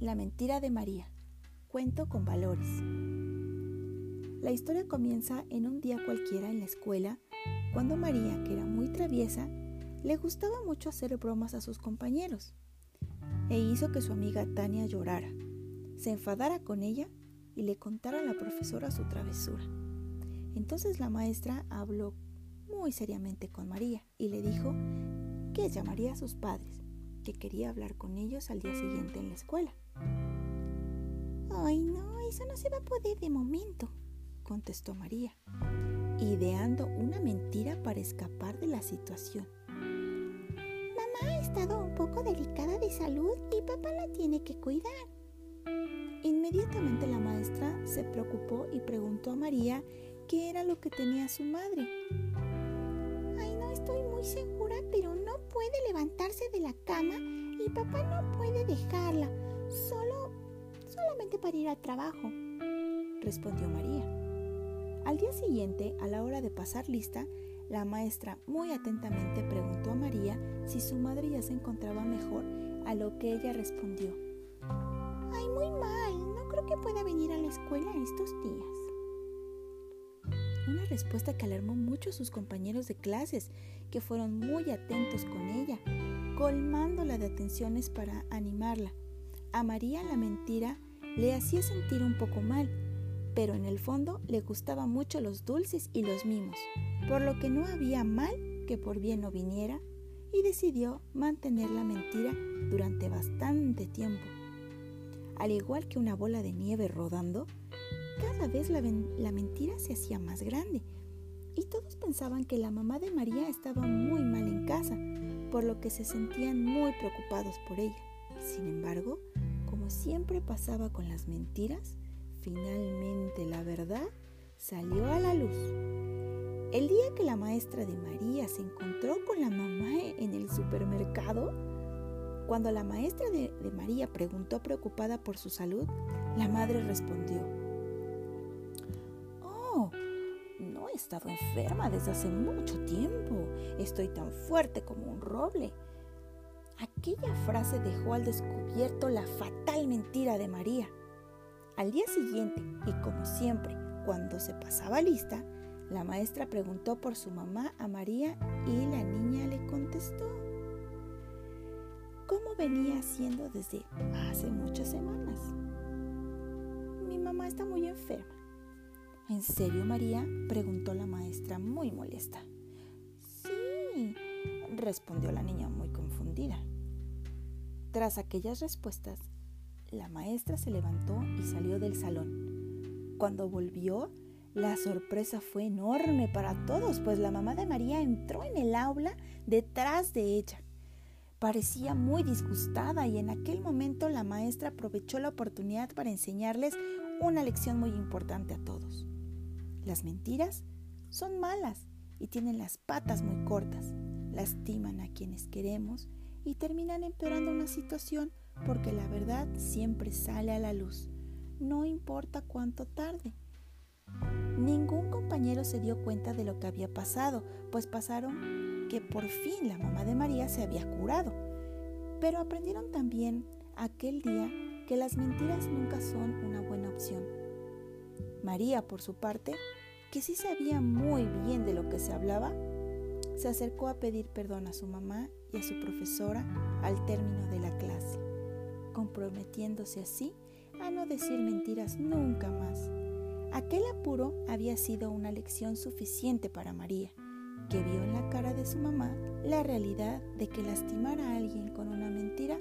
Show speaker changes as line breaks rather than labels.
mentira de María. Cuento con valores. La historia comienza en un día cualquiera en la escuela, cuando María, que era muy traviesa, le gustaba mucho hacer bromas a sus compañeros, e hizo que su amiga Tania llorara, se enfadara con ella y le contara a la profesora su travesura. Entonces la maestra habló muy seriamente con María y le dijo que llamaría a sus padres, que quería hablar con ellos al día siguiente en la escuela.
Ay, no, eso no se va a poder de momento, contestó María,
ideando una mentira para escapar de la situación.
Mamá ha estado un poco delicada de salud y papá la tiene que cuidar.
Inmediatamente la maestra se preocupó y preguntó a María qué era lo que tenía su madre.
Ay, no estoy muy segura, pero no puede levantarse de la cama y papá no puede dejarla, solo, solamente para ir al trabajo, respondió María.
Al día siguiente, a la hora de pasar lista, la maestra muy atentamente preguntó a María si su madre ya se encontraba mejor, a lo que ella respondió
que pueda venir a la escuela estos días.
Una respuesta que alarmó mucho a sus compañeros de clases, que fueron muy atentos con ella, colmándola de atenciones para animarla. A María la mentira le hacía sentir un poco mal, pero en el fondo le gustaban mucho los dulces y los mimos, por lo que no había mal que por bien no viniera, y decidió mantener la mentira durante bastante tiempo al igual que una bola de nieve rodando, cada vez la, mentira se hacía más grande y todos pensaban que la mamá de María estaba muy mal en casa, por lo que se sentían muy preocupados por ella. Sin embargo, como siempre pasaba con las mentiras, finalmente la verdad salió a la luz. El día que la maestra de María se encontró con la mamá en el supermercado, cuando la maestra de, María preguntó preocupada por su salud, la madre respondió, estado enferma desde hace mucho tiempo. Estoy tan fuerte como un roble. Aquella frase dejó al descubierto la fatal mentira de María. Al día siguiente, y como siempre, cuando se pasaba lista, la maestra preguntó por su mamá a María y la niña le contestó como venía haciendo desde hace muchas semanas. Mi mamá está muy enferma. ¿En serio, María? preguntó la maestra muy molesta.
Sí, respondió la niña muy confundida.
Tras aquellas respuestas, la maestra se levantó y salió del salón. Cuando volvió, la sorpresa fue enorme para todos, pues la mamá de María entró en el aula detrás de ella. Parecía muy disgustada y en aquel momento la maestra aprovechó la oportunidad para enseñarles una lección muy importante a todos. Las mentiras son malas y tienen las patas muy cortas, lastiman a quienes queremos y terminan empeorando una situación porque la verdad siempre sale a la luz, no importa cuánto tarde. Ningún compañero se dio cuenta de lo que había pasado, pues pasaron que por fin la mamá de María se había curado. Pero aprendieron también aquel día que las mentiras nunca son una buena opción. María, por su parte, que sí sabía muy bien de lo que se hablaba, se acercó a pedir perdón a su mamá y a su profesora al término de la clase, comprometiéndose así a no decir mentiras nunca más. Aquel apuro había sido una lección suficiente para María que vio en la cara de su mamá la realidad de que lastimar a alguien con una mentira